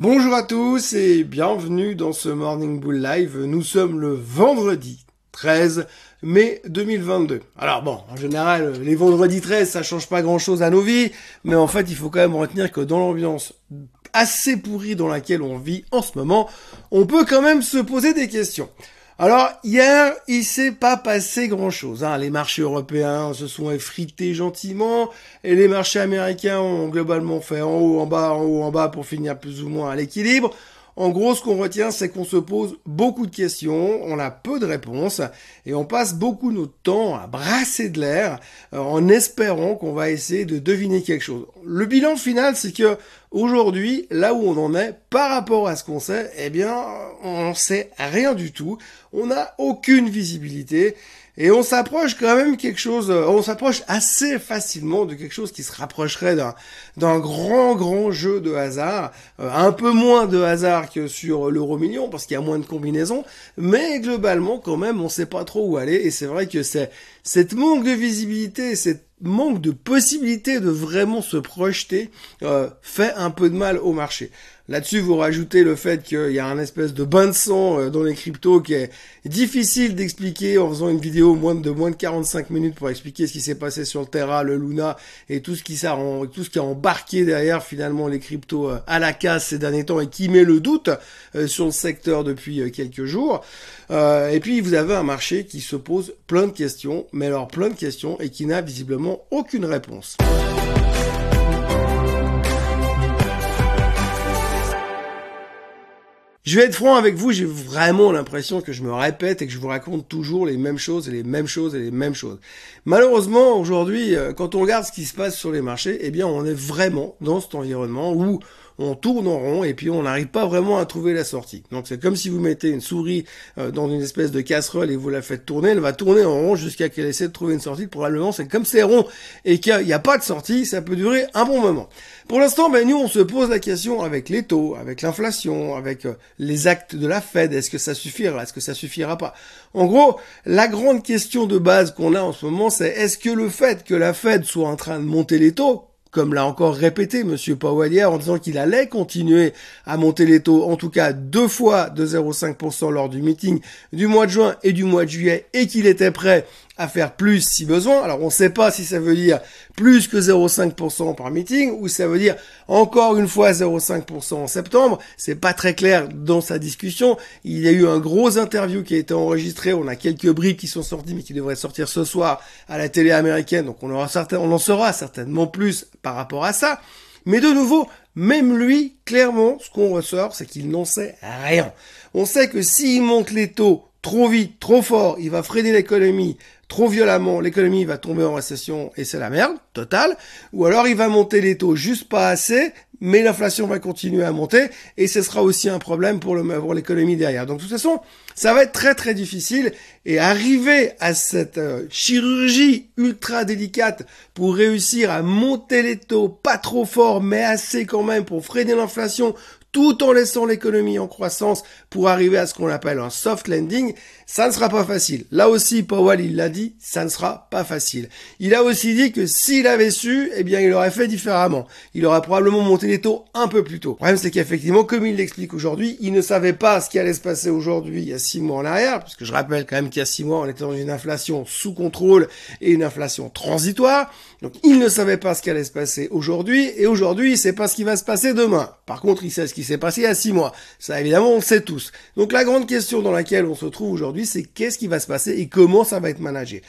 Bonjour à tous et bienvenue dans ce Morning Bull Live. Nous sommes le vendredi 13 mai 2022. Alors bon, en général, les vendredis 13, ça change pas grand chose à nos vies, mais en fait, il faut quand même retenir que dans l'ambiance assez pourrie dans laquelle on vit en ce moment, on peut quand même se poser des questions. Alors hier, il s'est pas passé grand-chose. Hein. Les marchés européens se sont effrités gentiment et les marchés américains ont globalement fait en haut, en bas, en haut, en bas pour finir plus ou moins à l'équilibre. En gros, ce qu'on retient, c'est qu'on se pose beaucoup de questions, on a peu de réponses, et on passe beaucoup notre temps à brasser de l'air euh, en espérant qu'on va essayer de deviner quelque chose. Le bilan final, c'est que aujourd'hui, là où on en est, par rapport à ce qu'on sait, eh bien, on sait rien du tout, on n'a aucune visibilité, et on s'approche quand même quelque chose, euh, on s'approche assez facilement de quelque chose qui se rapprocherait d'un, grand, grand jeu de hasard. Euh, un peu moins de hasard que sur l'euro million parce qu'il y a moins de combinaisons. Mais globalement, quand même, on sait pas trop où aller. Et c'est vrai que c'est, cette manque de visibilité, cette manque de possibilité de vraiment se projeter euh, fait un peu de mal au marché. Là-dessus, vous rajoutez le fait qu'il y a un espèce de bain de sang euh, dans les cryptos qui est difficile d'expliquer en faisant une vidéo de moins de 45 minutes pour expliquer ce qui s'est passé sur le Terra, le Luna et tout ce qui tout ce qui a embarqué derrière finalement les cryptos euh, à la casse ces derniers temps et qui met le doute euh, sur le secteur depuis quelques jours. et puis vous avez un marché qui se pose plein de questions, mais alors plein de questions et qui n'a visiblement aucune réponse. Je vais être franc avec vous, j'ai vraiment l'impression que je me répète et que je vous raconte toujours les mêmes choses et les mêmes choses et les mêmes choses. Malheureusement, aujourd'hui, euh, quand on regarde ce qui se passe sur les marchés, eh bien, on est vraiment dans cet environnement où on tourne en rond et puis on n'arrive pas vraiment à trouver la sortie. Donc c'est comme si vous mettez une souris euh, dans une espèce de casserole et vous la faites tourner, elle va tourner en rond jusqu'à qu'elle essaie de trouver une sortie. Probablement c'est comme c'est rond et qu'il n'y a, pas de sortie, ça peut durer un bon moment. Pour l'instant, ben nous on se pose la question avec les taux, avec l'inflation, avec euh, les actes de la Fed, est-ce que ça suffira, est-ce que ça suffira pas? En gros, la grande question de base qu'on a en ce moment, c'est est-ce que le fait que la Fed soit en train de monter les taux comme l'a encore répété Monsieur Powell hier en disant qu'il allait continuer à monter les taux, en tout cas deux fois de 0,5% lors du meeting du mois de juin et du mois de juillet, et qu'il était prêt à faire plus si besoin. Alors on ne sait pas si ça veut dire plus que 0,5% par meeting ou ça veut dire encore une fois 0,5% en septembre. C'est pas très clair dans sa discussion. Il y a eu un gros interview qui a été enregistré. On a quelques bribes qui sont sorties mais qui devraient sortir ce soir à la télé américaine. Donc on aura certain, on en saura certainement plus par rapport à ça. Mais de nouveau, même lui, clairement, ce qu'on ressort, c'est qu'il n'en sait rien. On sait que s'il monte les taux trop vite, trop fort, il va freiner l'économie, trop violemment, l'économie va tomber en récession et c'est la merde totale, ou alors il va monter les taux juste pas assez, mais l'inflation va continuer à monter et ce sera aussi un problème pour l'économie derrière. Donc de toute façon, ça va être très très difficile et arriver à cette euh, chirurgie ultra délicate pour réussir à monter les taux pas trop fort mais assez quand même pour freiner l'inflation tout en laissant l'économie en croissance pour arriver à ce qu'on appelle un soft landing, ça ne sera pas facile. Là aussi, Powell, il l'a dit, ça ne sera pas facile. Il a aussi dit que s'il avait su, eh bien, il aurait fait différemment. Il aurait probablement monté les taux un peu plus tôt. Le problème, c'est qu'effectivement, comme il l'explique aujourd'hui, il ne savait pas ce qui allait se passer aujourd'hui il y a six mois en arrière, puisque je rappelle quand même qu'il y a six mois, on était dans une inflation sous contrôle et une inflation transitoire. Donc, il ne savait pas ce qui allait se passer aujourd'hui, et aujourd'hui, il sait pas ce qui va se passer demain. Par contre, il sait ce qui s'est passé il y a six mois. Ça, évidemment, on le sait tous. Donc, la grande question dans laquelle on se trouve aujourd'hui, c'est qu'est-ce qui va se passer et comment ça va être managé?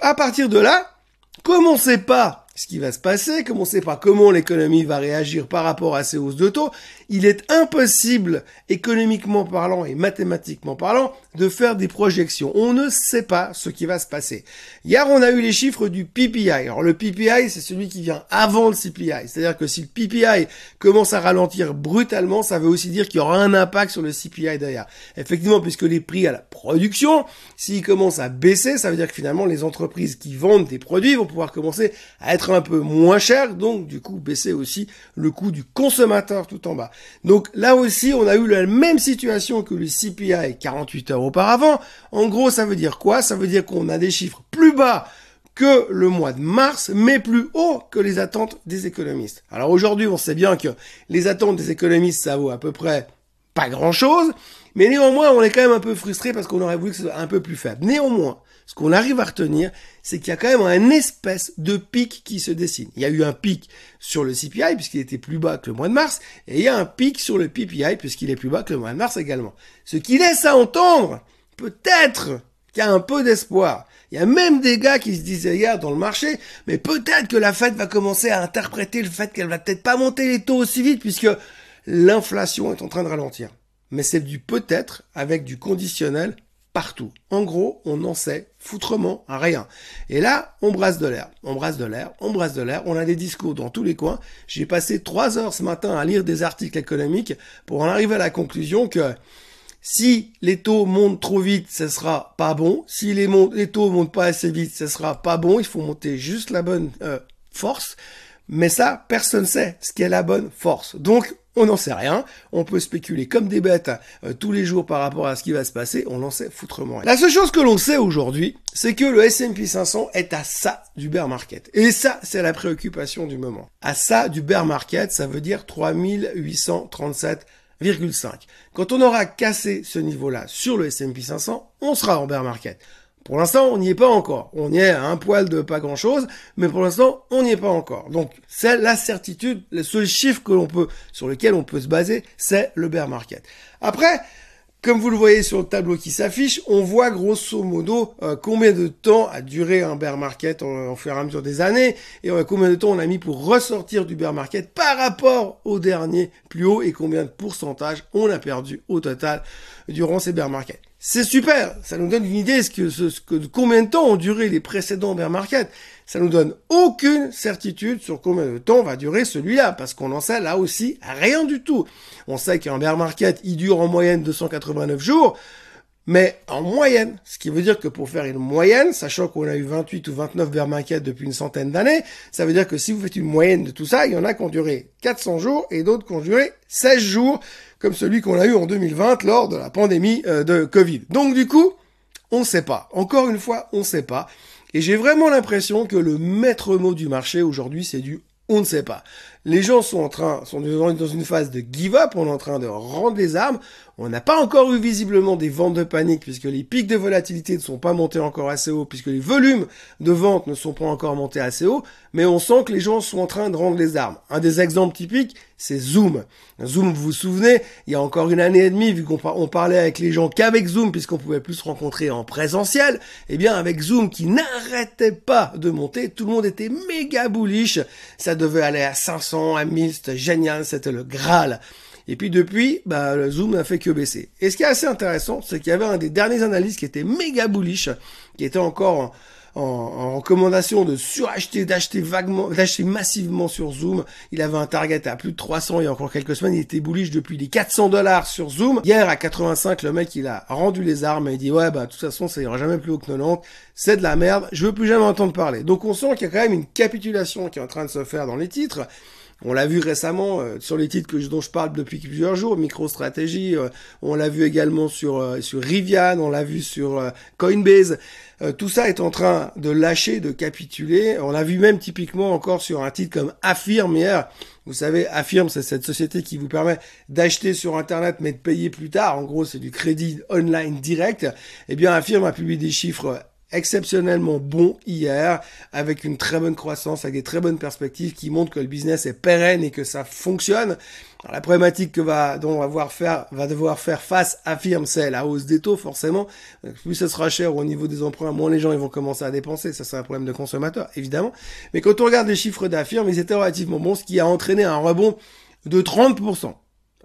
À partir de là, comme on sait pas ce qui va se passer, comme on ne sait pas comment l'économie va réagir par rapport à ces hausses de taux, il est impossible, économiquement parlant et mathématiquement parlant, de faire des projections. On ne sait pas ce qui va se passer. Hier, on a eu les chiffres du PPI. Alors le PPI, c'est celui qui vient avant le CPI. C'est-à-dire que si le PPI commence à ralentir brutalement, ça veut aussi dire qu'il y aura un impact sur le CPI derrière. Effectivement, puisque les prix à la production, s'ils commencent à baisser, ça veut dire que finalement les entreprises qui vendent des produits vont pouvoir commencer à être un peu moins chers, donc du coup baisser aussi le coût du consommateur tout en bas. Donc là aussi, on a eu la même situation que le CPI 48 heures auparavant. En gros, ça veut dire quoi? Ça veut dire qu'on a des chiffres plus bas que le mois de mars, mais plus haut que les attentes des économistes. Alors aujourd'hui, on sait bien que les attentes des économistes, ça vaut à peu près pas grand-chose, mais néanmoins, on est quand même un peu frustré parce qu'on aurait voulu que ce soit un peu plus faible. Néanmoins, ce qu'on arrive à retenir, c'est qu'il y a quand même un espèce de pic qui se dessine. Il y a eu un pic sur le CPI puisqu'il était plus bas que le mois de mars, et il y a un pic sur le PPI puisqu'il est plus bas que le mois de mars également. Ce qui laisse à entendre, peut-être, qu'il y a un peu d'espoir. Il y a même des gars qui se disaient hier dans le marché, mais peut-être que la Fed va commencer à interpréter le fait qu'elle va peut-être pas monter les taux aussi vite puisque l'inflation est en train de ralentir. Mais c'est du peut-être avec du conditionnel partout. En gros, on n'en sait foutrement rien. Et là, on brasse de l'air, on brasse de l'air, on brasse de l'air, on a des discours dans tous les coins. J'ai passé trois heures ce matin à lire des articles économiques pour en arriver à la conclusion que si les taux montent trop vite, ce sera pas bon. Si les, les taux montent pas assez vite, ce sera pas bon. Il faut monter juste la bonne euh, force. Mais ça, personne sait ce qu'est la bonne force. Donc, on n'en sait rien. On peut spéculer comme des bêtes euh, tous les jours par rapport à ce qui va se passer. On n'en sait foutrement rien. La seule chose que l'on sait aujourd'hui, c'est que le S&P 500 est à ça du bear market. Et ça, c'est la préoccupation du moment. À ça du bear market, ça veut dire 3837 quand on aura cassé ce niveau-là sur le S&P 500, on sera en bear market. Pour l'instant, on n'y est pas encore. On y est à un poil de pas grand-chose, mais pour l'instant, on n'y est pas encore. Donc, c'est la certitude, le seul chiffre que l'on peut, sur lequel on peut se baser, c'est le bear market. Après, comme vous le voyez sur le tableau qui s'affiche, on voit grosso modo euh, combien de temps a duré un bear market en, fur et à mesure des années et euh, combien de temps on a mis pour ressortir du bear market par rapport au dernier plus haut et combien de pourcentage on a perdu au total durant ces bear markets. C'est super, ça nous donne une idée ce que, ce, que, de combien de temps ont duré les précédents bear markets. Ça nous donne aucune certitude sur combien de temps va durer celui-là, parce qu'on en sait là aussi rien du tout. On sait qu'un bear market, il dure en moyenne 289 jours, mais en moyenne, ce qui veut dire que pour faire une moyenne, sachant qu'on a eu 28 ou 29 bear markets depuis une centaine d'années, ça veut dire que si vous faites une moyenne de tout ça, il y en a qui ont duré 400 jours et d'autres qui ont duré 16 jours, comme celui qu'on a eu en 2020 lors de la pandémie euh, de Covid. Donc du coup, on ne sait pas. Encore une fois, on ne sait pas. Et j'ai vraiment l'impression que le maître mot du marché aujourd'hui, c'est du on ne sait pas. Les gens sont en train, sont dans une phase de give up, on est en train de rendre les armes. On n'a pas encore eu visiblement des ventes de panique puisque les pics de volatilité ne sont pas montés encore assez haut, puisque les volumes de ventes ne sont pas encore montés assez haut, mais on sent que les gens sont en train de rendre les armes. Un des exemples typiques, c'est Zoom. Zoom, vous vous souvenez, il y a encore une année et demie, vu qu'on parlait avec les gens qu'avec Zoom, puisqu'on pouvait plus se rencontrer en présentiel, eh bien avec Zoom qui n'arrêtait pas de monter, tout le monde était méga bullish, ça devait aller à 500, à 1000, c'était génial, c'était le Graal. Et puis depuis, bah, le Zoom n'a fait que baisser. Et ce qui est assez intéressant, c'est qu'il y avait un des derniers analystes qui était méga bullish, qui était encore en, en, recommandation de suracheter, d'acheter vaguement, d'acheter massivement sur Zoom. Il avait un target à plus de 300 il y a encore quelques semaines. Il était bullish depuis les 400 dollars sur Zoom. Hier à 85, le mec il a rendu les armes et il dit ouais bah de toute façon ça ira jamais plus haut que 90. C'est de la merde. Je veux plus jamais entendre parler. Donc on sent qu'il y a quand même une capitulation qui est en train de se faire dans les titres. On l'a vu récemment euh, sur les titres dont je parle depuis plusieurs jours, MicroStrategy, euh, on l'a vu également sur, euh, sur Rivian, on l'a vu sur Coinbase. tout ça est en train de lâcher, de capituler. On l'a vu même typiquement encore sur un titre comme Affirm hier. Vous savez, Affirm, c'est cette société qui vous permet d'acheter sur Internet mais de payer plus tard. En gros, c'est du crédit online direct. Eh bien, Affirm a publié des chiffres exceptionnellement bon hier, avec une très bonne croissance, avec des très bonnes perspectives qui montrent que le business est pérenne et que ça fonctionne. la problématique que va, dont on va, devoir faire, va devoir faire face affirme, c'est la hausse des taux, forcément. Plus ce sera cher au niveau des emprunts, moins les gens ils vont commencer à dépenser. Ça, c'est un problème de consommateur, évidemment. Mais quand on regarde les chiffres d'affirme, ils étaient relativement bons, ce qui a entraîné un rebond de 30%.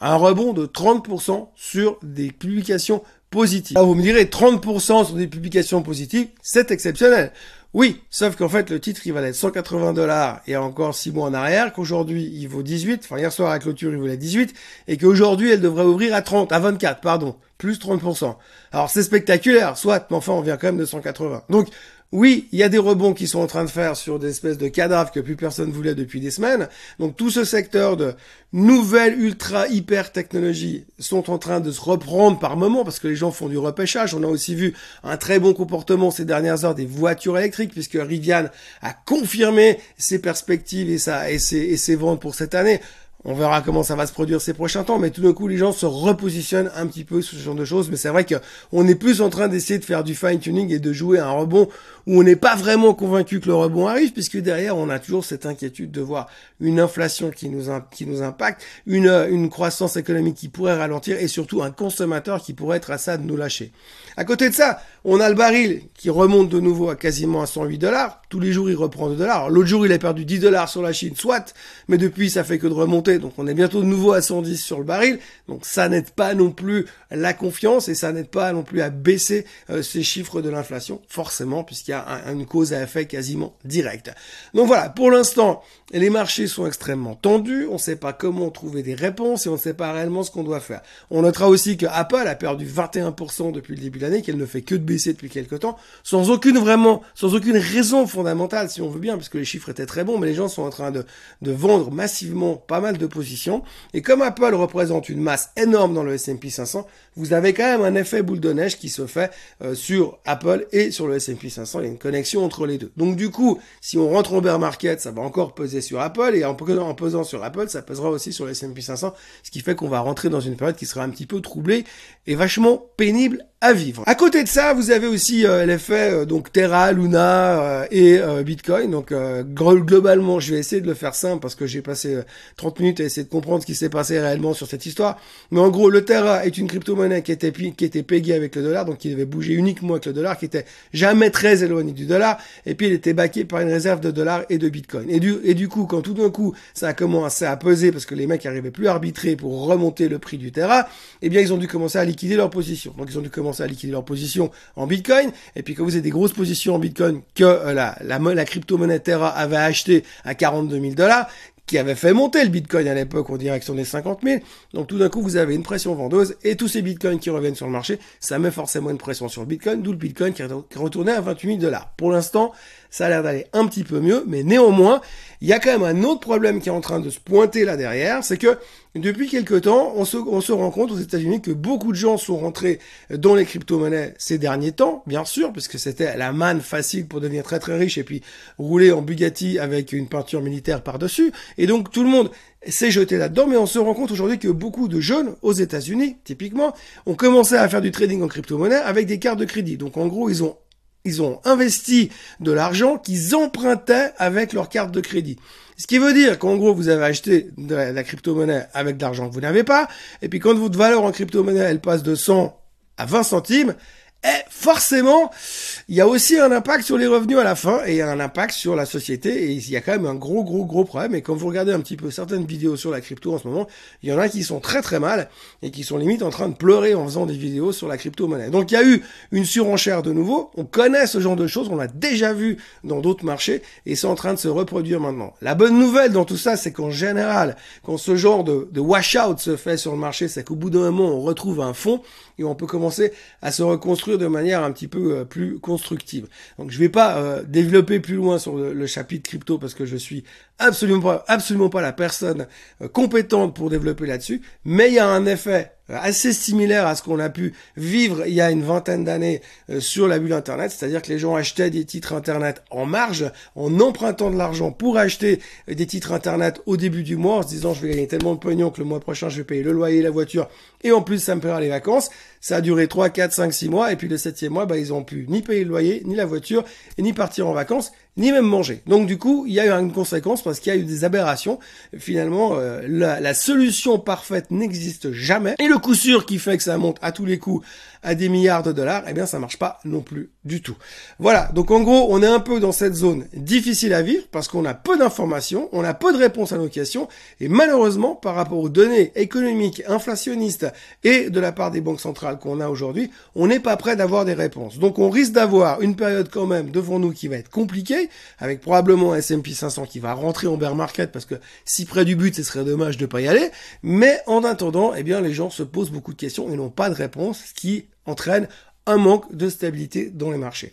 Un rebond de 30% sur des publications positif. vous me direz 30% sur des publications positives, c'est exceptionnel. Oui, sauf qu'en fait, le titre, il valait 180 dollars et encore 6 mois en arrière, qu'aujourd'hui, il vaut 18, enfin, hier soir, à clôture, il valait 18, et qu'aujourd'hui, elle devrait ouvrir à 30, à 24, pardon, plus 30%. Alors, c'est spectaculaire, soit, mais enfin, on vient quand même de 180. Donc, Oui, il y a des rebonds qui sont en train de faire sur des espèces de cadavres que plus personne voulait depuis des semaines. Donc tout ce secteur de nouvelles ultra hyper technologies sont en train de se reprendre par moment parce que les gens font du repêchage. On a aussi vu un très bon comportement ces dernières heures des voitures électriques puisque Rivian a confirmé ses perspectives et, sa, et, ses, et ses ventes pour cette année. On verra comment ça va se produire ces prochains temps, mais tout d'un coup, les gens se repositionnent un petit peu sur ce genre de choses. Mais c'est vrai qu'on est plus en train d'essayer de faire du fine-tuning et de jouer un rebond où on n'est pas vraiment convaincu que le rebond arrive, puisque derrière, on a toujours cette inquiétude de voir une inflation qui nous, qui nous impacte, une, une croissance économique qui pourrait ralentir et surtout un consommateur qui pourrait être à ça de nous lâcher. À côté de ça, on a le baril qui remonte de nouveau à quasiment à 108 dollars. Tous les jours, il reprend 2 dollars. L'autre jour, il a perdu 10 dollars sur la Chine, soit, mais depuis, ça fait que de remonter. Donc, on est bientôt de nouveau à 110 sur le baril. Donc, ça n'aide pas non plus la confiance et ça n'aide pas non plus à baisser euh, ces chiffres de l'inflation, forcément, puisqu'il y a une cause à effet quasiment direct. Donc voilà, pour l'instant, les marchés sont extrêmement tendus. On ne sait pas comment trouver des réponses et on ne sait pas réellement ce qu'on doit faire. On notera aussi que Apple a perdu 21% depuis le début l'année, qu'elle ne fait que de baisser depuis quelque temps, sans aucune vraiment, sans aucune raison fondamentale, si on veut bien, parce que les chiffres étaient très bons, mais les gens sont en train de, de vendre massivement pas mal de positions. Et comme Apple représente une masse énorme dans le S&P 500, vous avez quand même un effet boule de neige qui se fait euh, sur Apple et sur le S&P 500. Il y a une connexion entre les deux. Donc du coup, si on rentre en bear market, ça va encore peser sur Apple, et en, en pesant sur Apple, ça pèsera aussi sur le S&P 500, ce qui fait qu'on va rentrer dans une période qui sera un petit peu troublée et vachement pénible à vivre. À côté de ça, vous avez aussi euh, l'effet euh, donc Terra, Luna euh, et Bitcoin. Donc globalement, je vais essayer de le faire simple parce que j'ai passé 30 minutes à essayer de comprendre ce qui s'est passé réellement sur cette histoire. Mais en gros, le Terra est une qui était qui avec le dollar, donc qui devait bouger uniquement avec le dollar, qui était jamais très éloigné du dollar, et puis il était backé par une réserve de dollars et de Bitcoin. Et du coup, quand tout d'un coup ça a commencé à peser parce que les mecs arrivaient plus à arbitrer pour remonter le prix du Terra, eh bien ils ont dû commencer à liquider leur position. Donc ils ont dû commencer à liquider leur position en Bitcoin. Et puis quand vous avez des grosses positions en Bitcoin que euh, la, la, la crypto-monnaie Terra avait acheté à 42 000 dollars, qui avait fait monter le Bitcoin à l'époque en direction des 50 000. Donc tout d'un coup, vous avez une pression vendeuse et tous ces Bitcoins qui reviennent sur le marché, ça met forcément une pression sur le Bitcoin, d'où le Bitcoin qui est retourné à 28 000 dollars. Pour l'instant, ça a l'air d'aller un petit peu mieux, mais néanmoins, il y a quand même un autre problème qui est en train de se pointer là derrière, c'est que depuis quelque temps, on se, on se rend compte aux États-Unis que beaucoup de gens sont rentrés dans les crypto-monnaies ces derniers temps, bien sûr, puisque c'était la manne facile pour devenir très très riche et puis rouler en Bugatti avec une peinture militaire par-dessus. Et donc tout le monde s'est jeté là-dedans, mais on se rend compte aujourd'hui que beaucoup de jeunes aux États-Unis, typiquement, ont commencé à faire du trading en crypto-monnaie avec des cartes de crédit. Donc en gros, ils ont ils ont investi de l'argent qu'ils empruntaient avec leur carte de crédit. Ce qui veut dire qu'en gros, vous avez acheté de la crypto-monnaie avec de l'argent que vous n'avez pas, et puis quand votre valeur en crypto-monnaie, elle passe de 100 à 20 centimes, et eh, forcément, il y a aussi un impact sur les revenus à la fin et un impact sur la société et il y a quand même un gros gros gros problème et quand vous regardez un petit peu certaines vidéos sur la crypto en ce moment, il y en a qui sont très très mal et qui sont limite en train de pleurer en faisant des vidéos sur la crypto-monnaie. Donc il y a eu une surenchère de nouveau, on connaît ce genre de choses, on l'a déjà vu dans d'autres marchés et c'est en train de se reproduire maintenant. La bonne nouvelle dans tout ça, c'est qu'en général, quand ce genre de, de wash-out se fait sur le marché, c'est qu'au bout d'un moment, on retrouve un fond et on peut commencer à se reconstruire de manière un petit peu euh, plus constructive. Donc je vais pas euh, développer plus loin sur le, chapitre crypto parce que je suis absolument pas, absolument pas la personne euh, compétente pour développer là-dessus, mais il y a un effet assez similaire à ce qu'on a pu vivre il y a une vingtaine d'années sur la bulle Internet, c'est-à-dire que les gens achetaient des titres Internet en marge, en empruntant de l'argent pour acheter des titres Internet au début du mois, en se disant je vais gagner tellement de pognon que le mois prochain je vais payer le loyer, la voiture, et en plus ça me paiera les vacances. Ça a duré 3, 4, 5, 6 mois, et puis le septième mois, bah, ils ont pu ni payer le loyer, ni la voiture, ni partir en vacances, ni même manger. Donc du coup, il y a eu une conséquence parce qu'il y a eu des aberrations. Finalement, euh, la, la, solution parfaite n'existe jamais. Et le coup sûr qui fait que ça monte à tous les coups à des milliards de dollars, eh bien ça marche pas non plus du tout. Voilà, donc en gros, on est un peu dans cette zone difficile à vivre parce qu'on a peu d'informations, on a peu de réponses à nos questions, et malheureusement, par rapport aux données économiques, inflationnistes et de la part des banques centrales qu'on a aujourd'hui, on n'est pas prêt d'avoir des réponses. Donc on risque d'avoir une période quand même devant nous qui va être compliquée, avec probablement un S&P 500 qui va rentrer en bear market parce que si près du but, ce serait dommage de pas y aller, mais en attendant, eh bien les gens se posent beaucoup de questions et n'ont pas de réponse, ce qui entraîne un manque de stabilité dans les marchés.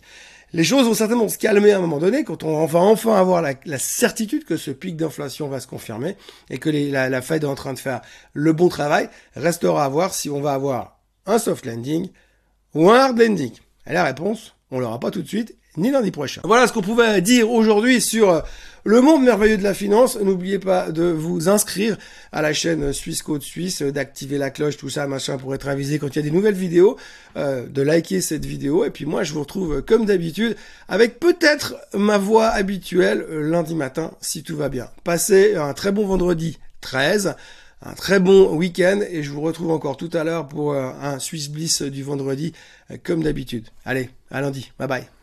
les choses vont certainement se calmer à un moment donné quand on va enfin avoir la, certitude que ce pic d'inflation va se confirmer et que la, la Fed est en train de faire le bon travail. Restera à voir si on va avoir un soft landing ou un hard landing. Et la réponse, on l'aura pas tout de suite ni lundi prochain. Voilà ce qu'on pouvait dire aujourd'hui sur euh, le monde merveilleux de la finance. N'oubliez pas de vous inscrire à la chaîne Suisse Code Suisse, d'activer la cloche, tout ça, machin, pour être avisé quand il y a des nouvelles vidéos, euh, de liker cette vidéo. Et puis moi, je vous retrouve euh, comme d'habitude avec peut-être ma voix habituelle lundi matin, si tout va bien. Passez un très bon vendredi 13 un très bon week-end et je vous retrouve encore tout à l'heure pour un Swiss Bliss du vendredi comme d'habitude. Allez, à lundi. Bye bye.